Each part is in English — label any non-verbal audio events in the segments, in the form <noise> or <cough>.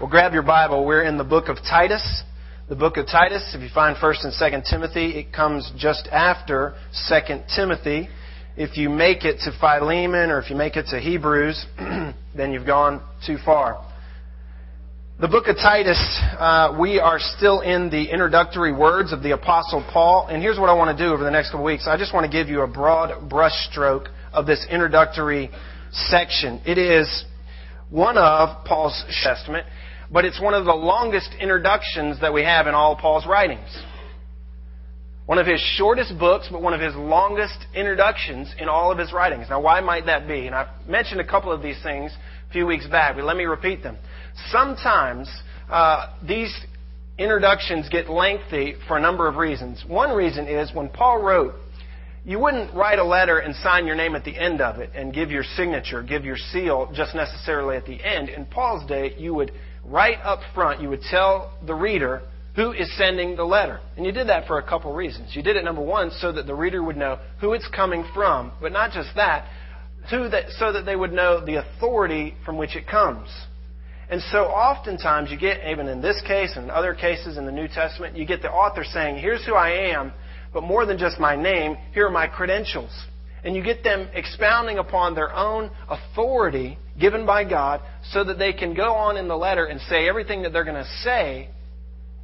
Well, grab your Bible. We're in the book of Titus. The book of Titus, if you find 1st and 2nd Timothy, it comes just after 2nd Timothy. If you make it to Philemon or if you make it to Hebrews, <clears throat> then you've gone too far. The book of Titus, uh, we are still in the introductory words of the Apostle Paul. And here's what I want to do over the next couple weeks. I just want to give you a broad brushstroke of this introductory section. It is one of Paul's Testament but it's one of the longest introductions that we have in all Paul's writings. One of his shortest books, but one of his longest introductions in all of his writings. Now, why might that be? And I've mentioned a couple of these things a few weeks back, but let me repeat them. Sometimes uh, these introductions get lengthy for a number of reasons. One reason is when Paul wrote, you wouldn't write a letter and sign your name at the end of it and give your signature, give your seal just necessarily at the end. In Paul's day, you would right up front, you would tell the reader who is sending the letter. And you did that for a couple reasons. You did it, number one, so that the reader would know who it's coming from, but not just that, that so that they would know the authority from which it comes. And so oftentimes you get, even in this case and other cases in the New Testament, you get the author saying, here's who I am, but more than just my name, here are my credentials. And you get them expounding upon their own authority given by God so that they can go on in the letter and say everything that they're going to say,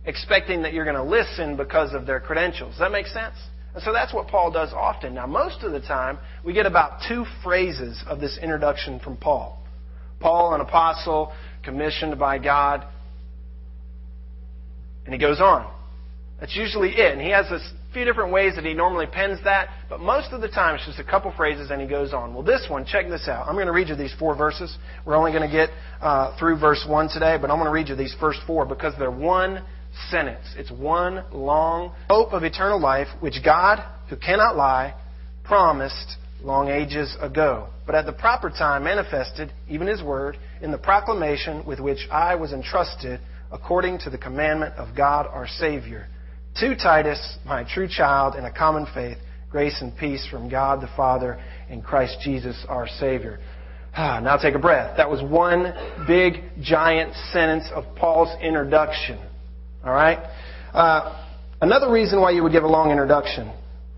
expecting that you're going to listen because of their credentials. Does that make sense? And so that's what Paul does often. Now, most of the time, we get about two phrases of this introduction from Paul. Paul, an apostle, commissioned by God. And he goes on. That's usually it. And he has this few different ways that he normally pens that, but most of the time it's just a couple phrases and he goes on. Well, this one, check this out. I'm going to read you these four verses. We're only going to get uh, through verse 1 today, but I'm going to read you these first four because they're one sentence. It's one long hope of eternal life, which God, who cannot lie, promised long ages ago, but at the proper time manifested, even his word, in the proclamation with which I was entrusted according to the commandment of God our Savior to Titus, my true child in a common faith, grace and peace from God the Father and Christ Jesus our Savior. Ah, now take a breath. That was one big, giant sentence of Paul's introduction. All right? Uh, another reason why you would give a long introduction,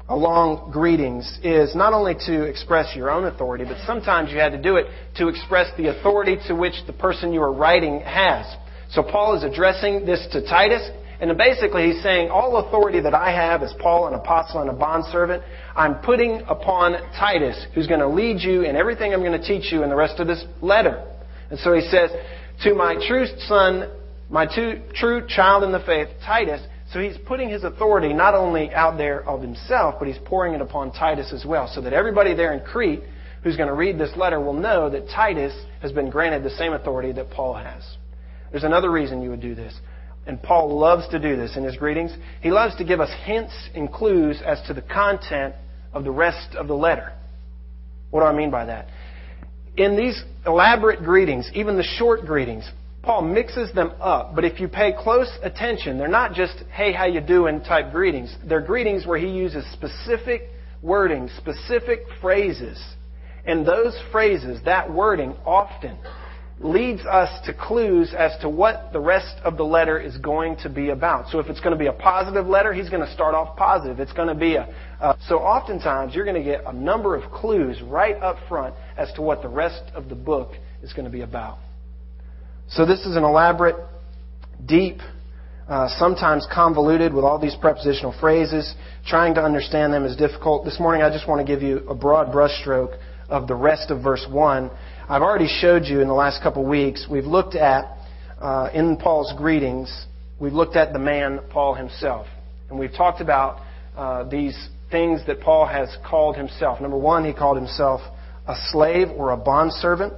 a long greetings, is not only to express your own authority, but sometimes you had to do it to express the authority to which the person you are writing has. So Paul is addressing this to Titus. And basically, he's saying, all authority that I have as Paul, an apostle and a bondservant, I'm putting upon Titus, who's going to lead you in everything I'm going to teach you in the rest of this letter. And so he says, to my true son, my two, true child in the faith, Titus. So he's putting his authority not only out there of himself, but he's pouring it upon Titus as well, so that everybody there in Crete who's going to read this letter will know that Titus has been granted the same authority that Paul has. There's another reason you would do this and Paul loves to do this in his greetings, he loves to give us hints and clues as to the content of the rest of the letter. What do I mean by that? In these elaborate greetings, even the short greetings, Paul mixes them up, but if you pay close attention, they're not just, hey, how you doing type greetings. They're greetings where he uses specific wording, specific phrases. And those phrases, that wording, often leads us to clues as to what the rest of the letter is going to be about. So if it's going to be a positive letter, he's going to start off positive. It's going to be a, uh, so oftentimes you're going to get a number of clues right up front as to what the rest of the book is going to be about. So this is an elaborate, deep, uh, sometimes convoluted with all these prepositional phrases. Trying to understand them is difficult. This morning I just want to give you a broad brushstroke of the rest of verse 1 I've already showed you in the last couple weeks, we've looked at, uh, in Paul's greetings, we've looked at the man, Paul himself. And we've talked about uh, these things that Paul has called himself. Number one, he called himself a slave or a bondservant.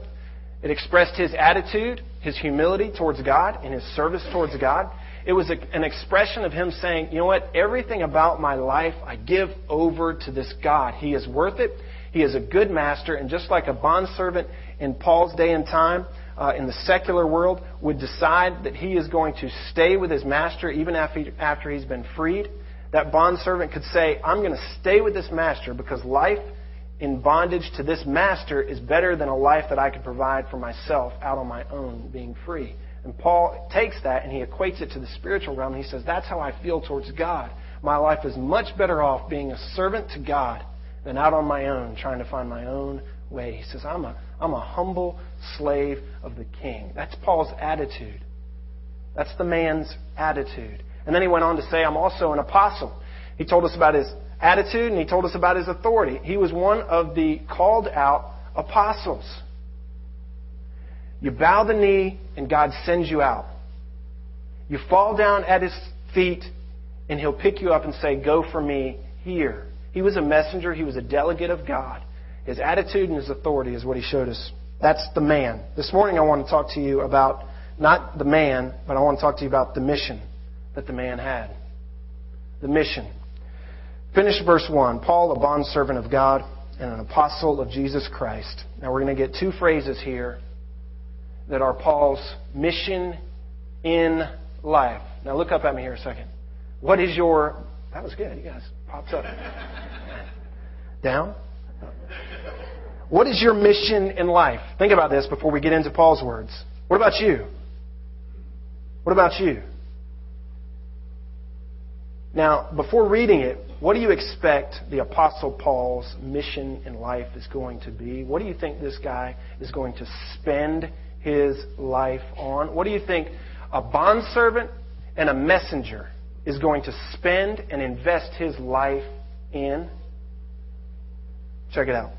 It expressed his attitude, his humility towards God, and his service towards God. It was a, an expression of him saying, you know what, everything about my life I give over to this God. He is worth it. He is a good master, and just like a bondservant in Paul's day and time, uh, in the secular world, would decide that he is going to stay with his master even after, after he's been freed, that bondservant could say, I'm going to stay with this master because life in bondage to this master is better than a life that I could provide for myself out on my own, being free. And Paul takes that and he equates it to the spiritual realm. He says, That's how I feel towards God. My life is much better off being a servant to God than out on my own, trying to find my own way. He says, I'm a, I'm a humble slave of the king. That's Paul's attitude. That's the man's attitude. And then he went on to say, I'm also an apostle. He told us about his attitude and he told us about his authority. He was one of the called out apostles. You bow the knee and God sends you out. You fall down at his feet and he'll pick you up and say, Go for me here. He was a messenger, he was a delegate of God. His attitude and his authority is what he showed us. That's the man. This morning I want to talk to you about not the man, but I want to talk to you about the mission that the man had. The mission. Finish verse 1. Paul, a bondservant of God and an apostle of Jesus Christ. Now we're going to get two phrases here that are Paul's mission in life. Now look up at me here a second. What is your. That was good. You guys pops up. <laughs> Down? What is your mission in life? Think about this before we get into Paul's words. What about you? What about you? Now, before reading it, what do you expect the Apostle Paul's mission in life is going to be? What do you think this guy is going to spend his life on? What do you think a bondservant and a messenger is going to spend and invest his life in? Check it out.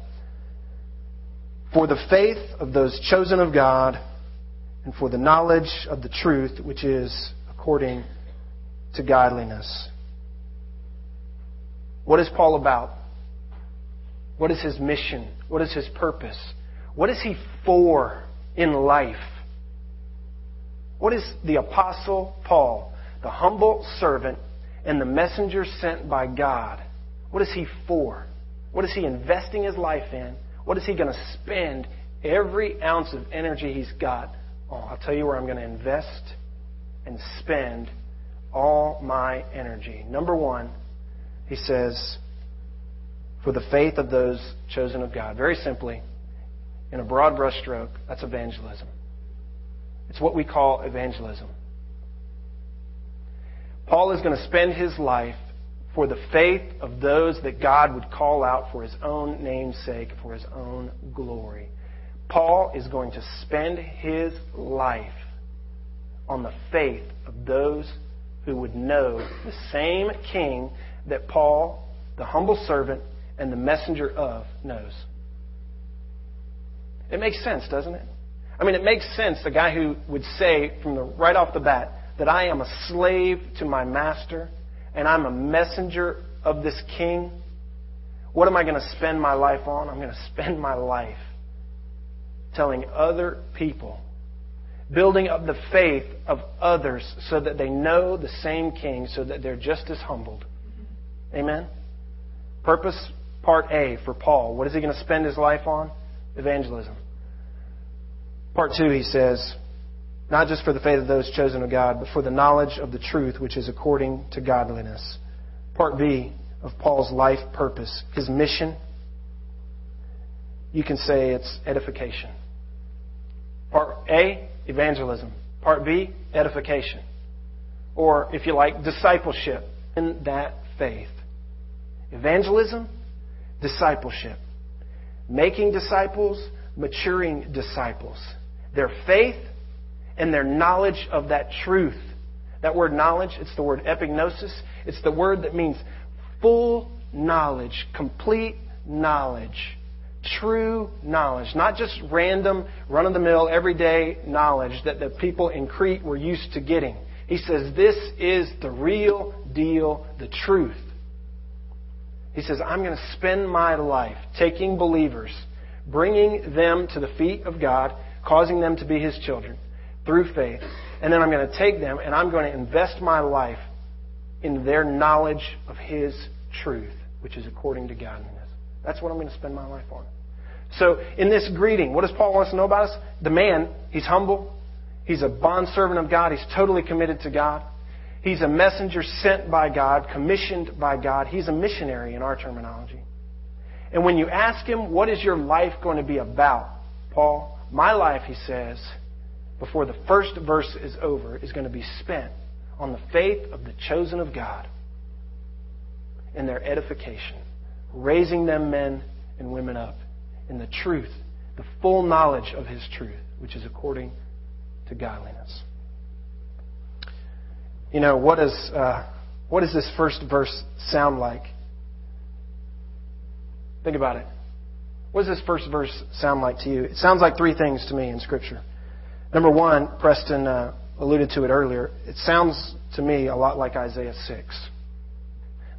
For the faith of those chosen of God and for the knowledge of the truth which is according to godliness. What is Paul about? What is his mission? What is his purpose? What is he for in life? What is the Apostle Paul, the humble servant and the messenger sent by God? What is he for? What is he investing his life in? What is he going to spend every ounce of energy he's got I'll tell you where I'm going to invest and spend all my energy. Number one, he says, for the faith of those chosen of God. Very simply, in a broad brushstroke, that's evangelism. It's what we call evangelism. Paul is going to spend his life for the faith of those that God would call out for his own name's sake, for his own glory. Paul is going to spend his life on the faith of those who would know the same king that Paul, the humble servant and the messenger of, knows. It makes sense, doesn't it? I mean, it makes sense, the guy who would say from the right off the bat that I am a slave to my master and I'm a messenger of this king. What am I going to spend my life on? I'm going to spend my life telling other people, building up the faith of others so that they know the same King, so that they're just as humbled. Amen? Purpose part A for Paul. What is he going to spend his life on? Evangelism. Part two, he says, not just for the faith of those chosen of God, but for the knowledge of the truth which is according to godliness. Part B of Paul's life purpose, his mission, you can say it's edification. Part A, evangelism. Part B, edification. Or, if you like, discipleship in that faith. Evangelism, discipleship. Making disciples, maturing disciples. Their faith and their knowledge of that truth. That word knowledge, it's the word epignosis. It's the word that means full knowledge, complete knowledge true knowledge, not just random, run of the mill, everyday knowledge that the people in Crete were used to getting. He says, This is the real deal, the truth. He says, I'm going to spend my life taking believers, bringing them to the feet of God, causing them to be His children through faith. And then I'm going to take them and I'm going to invest my life in their knowledge of His truth, which is according to godliness. That's what I'm going to spend my life on. So, in this greeting, what does Paul want us to know about us? The man, he's humble. He's a bondservant of God. He's totally committed to God. He's a messenger sent by God, commissioned by God. He's a missionary in our terminology. And when you ask him, what is your life going to be about? Paul, my life, he says, before the first verse is over is going to be spent on the faith of the chosen of God and their edification, raising them men and women up in the truth, the full knowledge of His truth, which is according to godliness. You know, what, is, uh, what does this first verse sound like? Think about it. What does this first verse sound like to you? It sounds like three things to me in Scripture. Number one, Preston uh, alluded to it earlier. It sounds to me a lot like Isaiah 6.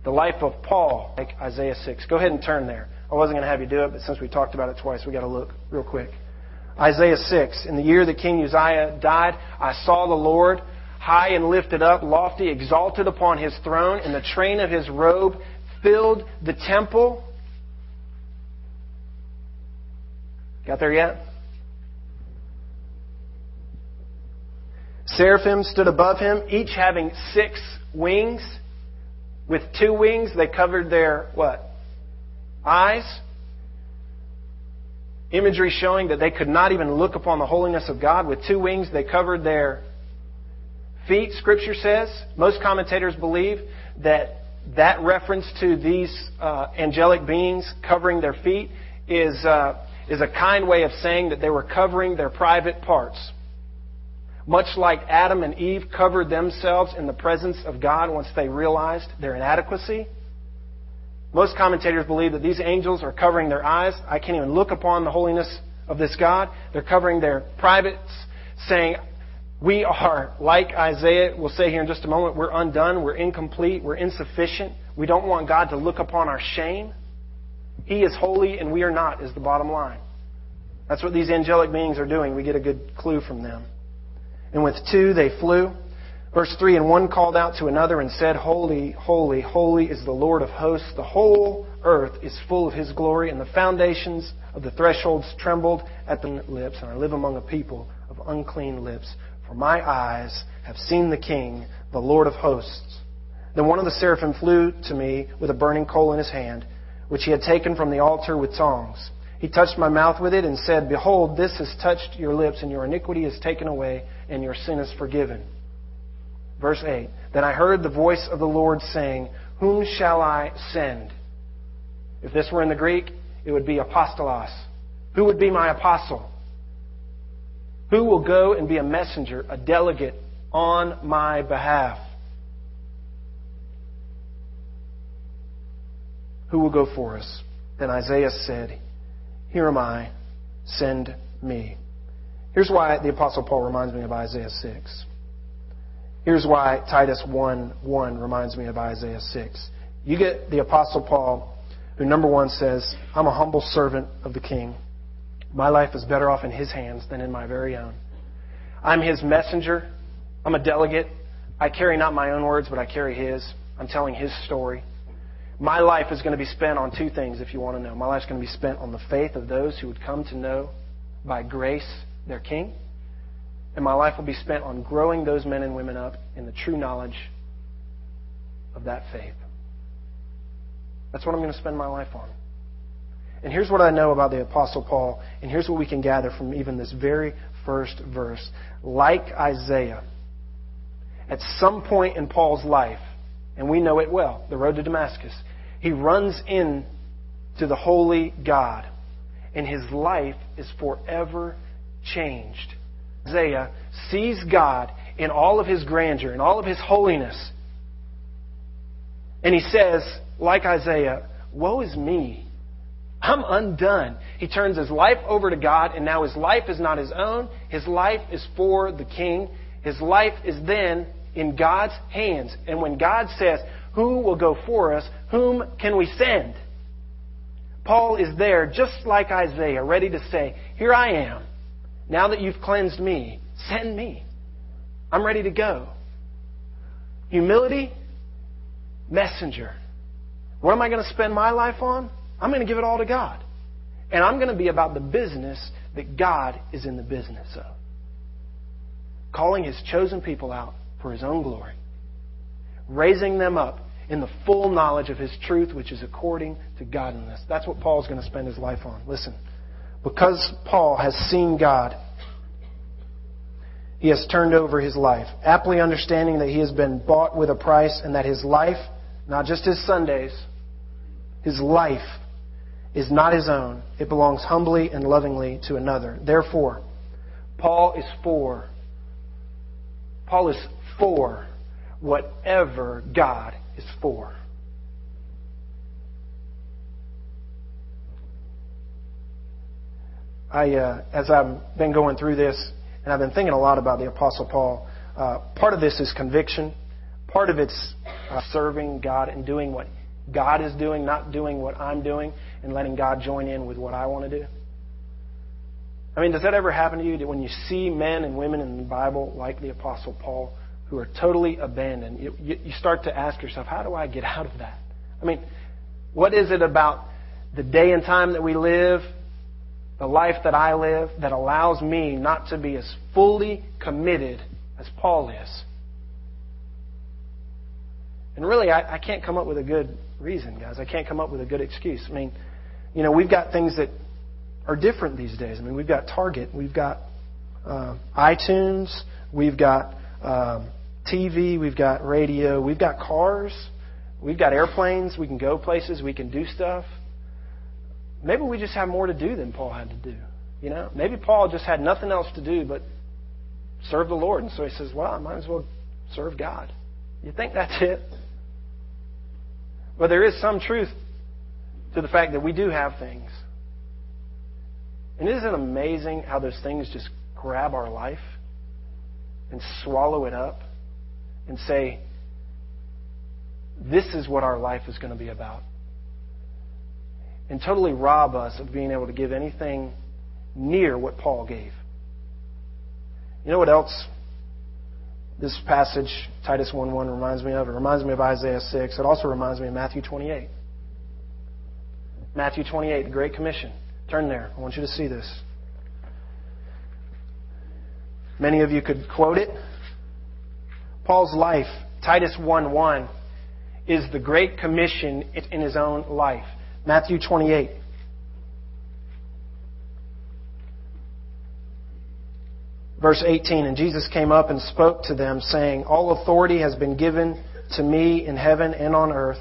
The life of Paul, like Isaiah 6. Go ahead and turn there. I wasn't going to have you do it, but since we talked about it twice, we got to look real quick. Isaiah 6. In the year that King Uzziah died, I saw the Lord high and lifted up, lofty, exalted upon his throne, and the train of his robe filled the temple. Got there yet? Seraphim stood above him, each having six wings. With two wings, they covered their what? Eyes. Imagery showing that they could not even look upon the holiness of God. With two wings, they covered their feet, Scripture says. Most commentators believe that that reference to these uh, angelic beings covering their feet is, uh, is a kind way of saying that they were covering their private parts. Much like Adam and Eve covered themselves in the presence of God once they realized their inadequacy. Most commentators believe that these angels are covering their eyes. I can't even look upon the holiness of this God. They're covering their privates, saying, We are, like Isaiah will say here in just a moment, we're undone, we're incomplete, we're insufficient. We don't want God to look upon our shame. He is holy and we are not, is the bottom line. That's what these angelic beings are doing. We get a good clue from them. And with two they flew. Verse 3 And one called out to another and said, Holy, holy, holy is the Lord of hosts. The whole earth is full of his glory, and the foundations of the thresholds trembled at the lips. And I live among a people of unclean lips. For my eyes have seen the King, the Lord of hosts. Then one of the seraphim flew to me with a burning coal in his hand, which he had taken from the altar with tongs. He touched my mouth with it and said, Behold, this has touched your lips, and your iniquity is taken away, and your sin is forgiven. Verse 8 Then I heard the voice of the Lord saying, Whom shall I send? If this were in the Greek, it would be apostolos. Who would be my apostle? Who will go and be a messenger, a delegate on my behalf? Who will go for us? Then Isaiah said, here am I, send me. Here's why the Apostle Paul reminds me of Isaiah 6. Here's why Titus 1 1 reminds me of Isaiah 6. You get the Apostle Paul, who number one says, I'm a humble servant of the King. My life is better off in his hands than in my very own. I'm his messenger. I'm a delegate. I carry not my own words, but I carry his. I'm telling his story. My life is going to be spent on two things, if you want to know. My life is going to be spent on the faith of those who would come to know by grace their King. And my life will be spent on growing those men and women up in the true knowledge of that faith. That's what I'm going to spend my life on. And here's what I know about the Apostle Paul, and here's what we can gather from even this very first verse. Like Isaiah, at some point in Paul's life, and we know it well, the road to Damascus. He runs in to the holy God, and his life is forever changed. Isaiah sees God in all of his grandeur, in all of his holiness. And he says, like Isaiah, Woe is me. I'm undone. He turns his life over to God, and now his life is not his own. His life is for the king. His life is then in God's hands. And when God says, Who will go for us? Whom can we send? Paul is there just like Isaiah, ready to say, Here I am. Now that you've cleansed me, send me. I'm ready to go. Humility, messenger. What am I going to spend my life on? I'm going to give it all to God. And I'm going to be about the business that God is in the business of. Calling his chosen people out for his own glory, raising them up in the full knowledge of his truth, which is according to godliness. That's what Paul's going to spend his life on. Listen, because Paul has seen God, he has turned over his life, aptly understanding that he has been bought with a price and that his life, not just his Sundays, his life is not his own. It belongs humbly and lovingly to another. Therefore, Paul is for, Paul is for whatever God is for. I, uh, as I've been going through this, and I've been thinking a lot about the Apostle Paul, uh, part of this is conviction. Part of it's uh, serving God and doing what God is doing, not doing what I'm doing, and letting God join in with what I want to do. I mean, does that ever happen to you? When you see men and women in the Bible, like the Apostle Paul, who are totally abandoned, you, you start to ask yourself, how do I get out of that? I mean, what is it about the day and time that we live the life that I live that allows me not to be as fully committed as Paul is. And really, I, I can't come up with a good reason, guys. I can't come up with a good excuse. I mean, you know, we've got things that are different these days. I mean, we've got Target, we've got uh, iTunes, we've got um, TV, we've got radio, we've got cars, we've got airplanes. We can go places, we can do stuff maybe we just have more to do than Paul had to do. You know, maybe Paul just had nothing else to do but serve the Lord, and so he says, "Well, I might as well serve God." You think that's it? But there is some truth to the fact that we do have things. And isn't it amazing how those things just grab our life and swallow it up and say, this is what our life is going to be about? and totally rob us of being able to give anything near what Paul gave. You know what else this passage, Titus 1.1, reminds me of? It reminds me of Isaiah 6. It also reminds me of Matthew 28. Matthew 28, the Great Commission. Turn there. I want you to see this. Many of you could quote it. Paul's life, Titus 1.1, is the Great Commission in his own life. Matthew 28. Verse 18 And Jesus came up and spoke to them, saying, All authority has been given to me in heaven and on earth.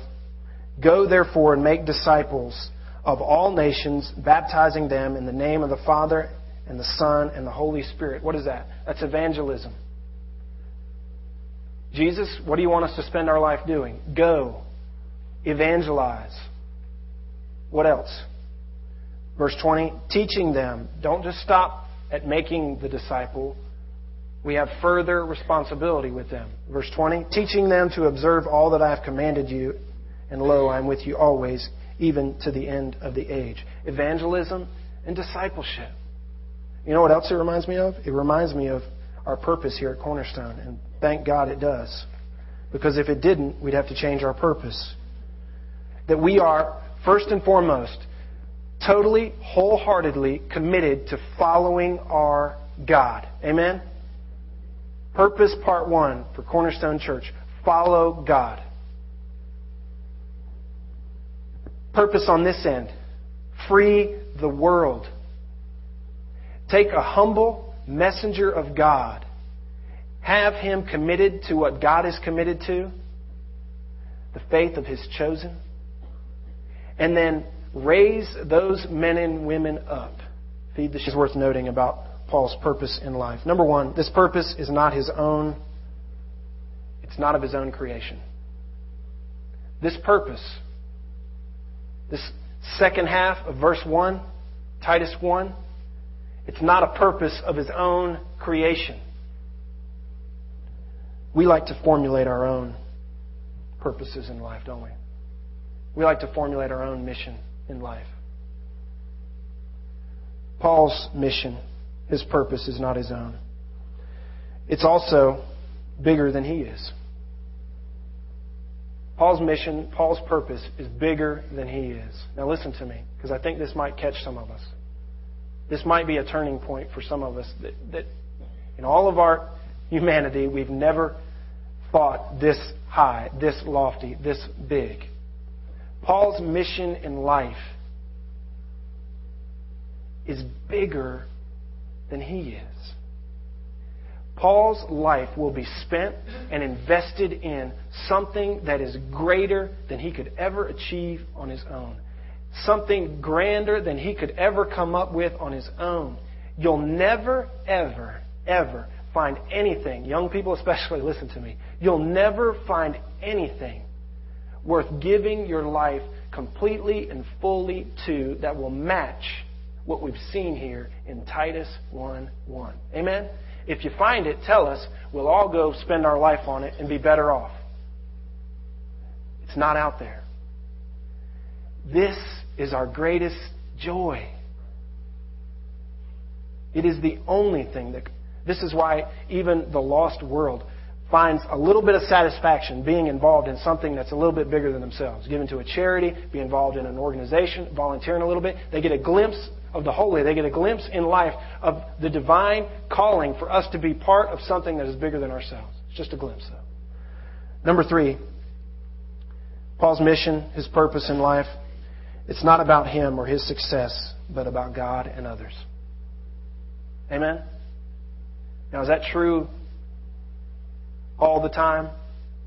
Go therefore and make disciples of all nations, baptizing them in the name of the Father and the Son and the Holy Spirit. What is that? That's evangelism. Jesus, what do you want us to spend our life doing? Go, evangelize. What else? Verse 20, teaching them. Don't just stop at making the disciple. We have further responsibility with them. Verse 20, teaching them to observe all that I have commanded you, and lo, I am with you always, even to the end of the age. Evangelism and discipleship. You know what else it reminds me of? It reminds me of our purpose here at Cornerstone, and thank God it does. Because if it didn't, we'd have to change our purpose. That we are first and foremost, totally, wholeheartedly committed to following our God. Amen? Purpose part one for Cornerstone Church follow God. Purpose on this end free the world. Take a humble messenger of God, have him committed to what God is committed to, the faith of his chosen and then raise those men and women up. Feed the sheep is worth noting about Paul's purpose in life. Number one, this purpose is not his own, it's not of his own creation. This purpose, this second half of verse 1, Titus 1, it's not a purpose of his own creation. We like to formulate our own purposes in life, don't we? We like to formulate our own mission in life. Paul's mission, his purpose, is not his own. It's also bigger than he is. Paul's mission, Paul's purpose is bigger than he is. Now listen to me, because I think this might catch some of us. This might be a turning point for some of us that, that in all of our humanity, we've never thought this high, this lofty, this big. Paul's mission in life is bigger than he is. Paul's life will be spent and invested in something that is greater than he could ever achieve on his own. Something grander than he could ever come up with on his own. You'll never, ever, ever find anything, young people especially, <laughs> listen to me, you'll never find anything worth giving your life completely and fully to that will match what we've seen here in Titus 1 1. Amen? If you find it, tell us. We'll all go spend our life on it and be better off. It's not out there. This is our greatest joy. It is the only thing that. This is why even the lost world finds a little bit of satisfaction being involved in something that's a little bit bigger than themselves. Given to a charity, be involved in an organization, volunteering a little bit. They get a glimpse of the holy. They get a glimpse in life of the divine calling for us to be part of something that is bigger than ourselves. It's just a glimpse, though. Number three, Paul's mission, his purpose in life, it's not about him or his success, but about God and others. Amen? Now, is that true all the time,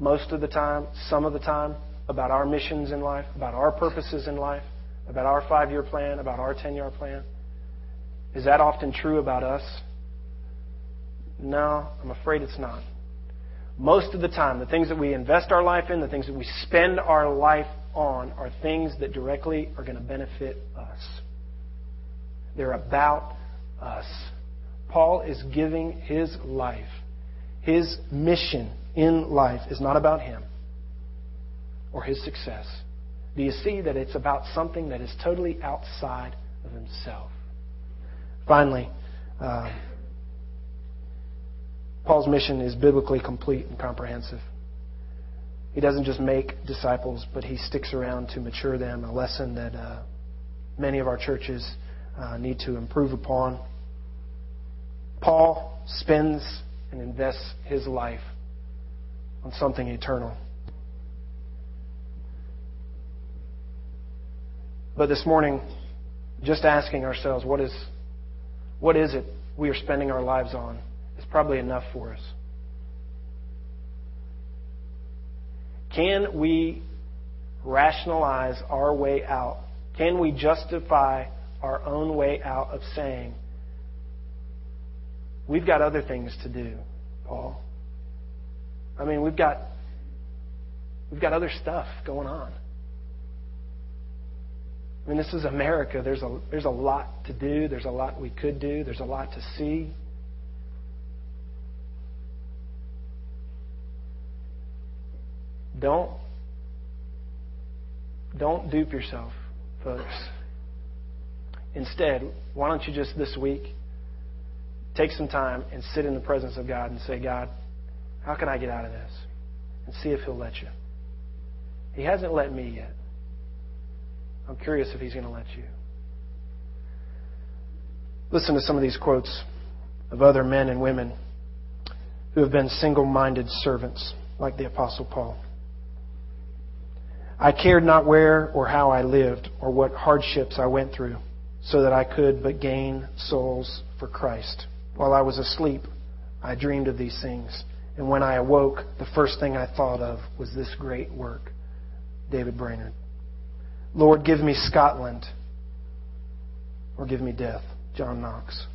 most of the time, some of the time, about our missions in life, about our purposes in life? about our five year plan, about our 10 year plan? Is that often true about us? No, I'm afraid it's not. Most of the time, the things that we invest our life in, the things that we spend our life on, are things that directly are going to benefit us. They're about us. Paul is giving his life. His mission in life is not about him or his success. Do you see that it's about something that is totally outside of himself? Finally, uh, Paul's mission is biblically complete and comprehensive. He doesn't just make disciples, but he sticks around to mature them, a lesson that uh, many of our churches uh, need to improve upon. Paul spends and invests his life on something eternal. But this morning, just asking ourselves, what is, what is it we are spending our lives on, is probably enough for us. Can we rationalize our way out? Can we justify our own way out of saying, we've got other things to do, Paul? I mean, we've got, we've got other stuff going on. I mean, this is America. There's a, there's a lot to do. There's a lot we could do. There's a lot to see. Don't, don't dupe yourself, folks. Instead, why don't you just this week take some time and sit in the presence of God and say, God, how can I get out of this? And see if He'll let you. He hasn't let me yet. I'm curious if he's going to let you. Listen to some of these quotes of other men and women who have been single minded servants, like the Apostle Paul. I cared not where or how I lived or what hardships I went through, so that I could but gain souls for Christ. While I was asleep, I dreamed of these things. And when I awoke, the first thing I thought of was this great work. David Brainerd. Lord, give me Scotland or give me death. John Knox.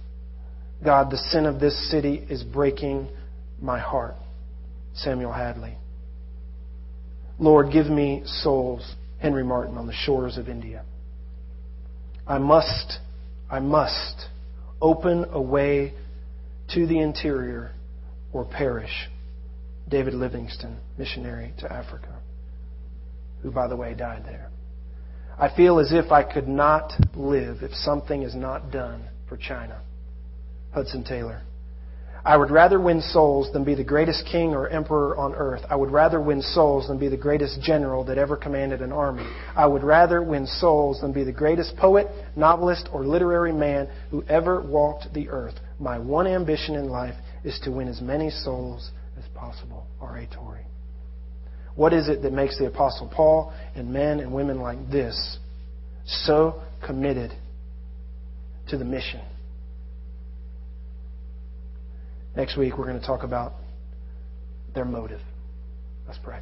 God, the sin of this city is breaking my heart. Samuel Hadley. Lord, give me souls. Henry Martyn on the shores of India. I must, I must open a way to the interior or perish. David Livingstone, missionary to Africa, who, by the way, died there. I feel as if I could not live if something is not done for China. Hudson Taylor. I would rather win souls than be the greatest king or emperor on earth. I would rather win souls than be the greatest general that ever commanded an army. I would rather win souls than be the greatest poet, novelist, or literary man who ever walked the earth. My one ambition in life is to win as many souls as possible. R.A. Torrey. What is it that makes the Apostle Paul and men and women like this so committed to the mission? Next week, we're going to talk about their motive. Let's pray.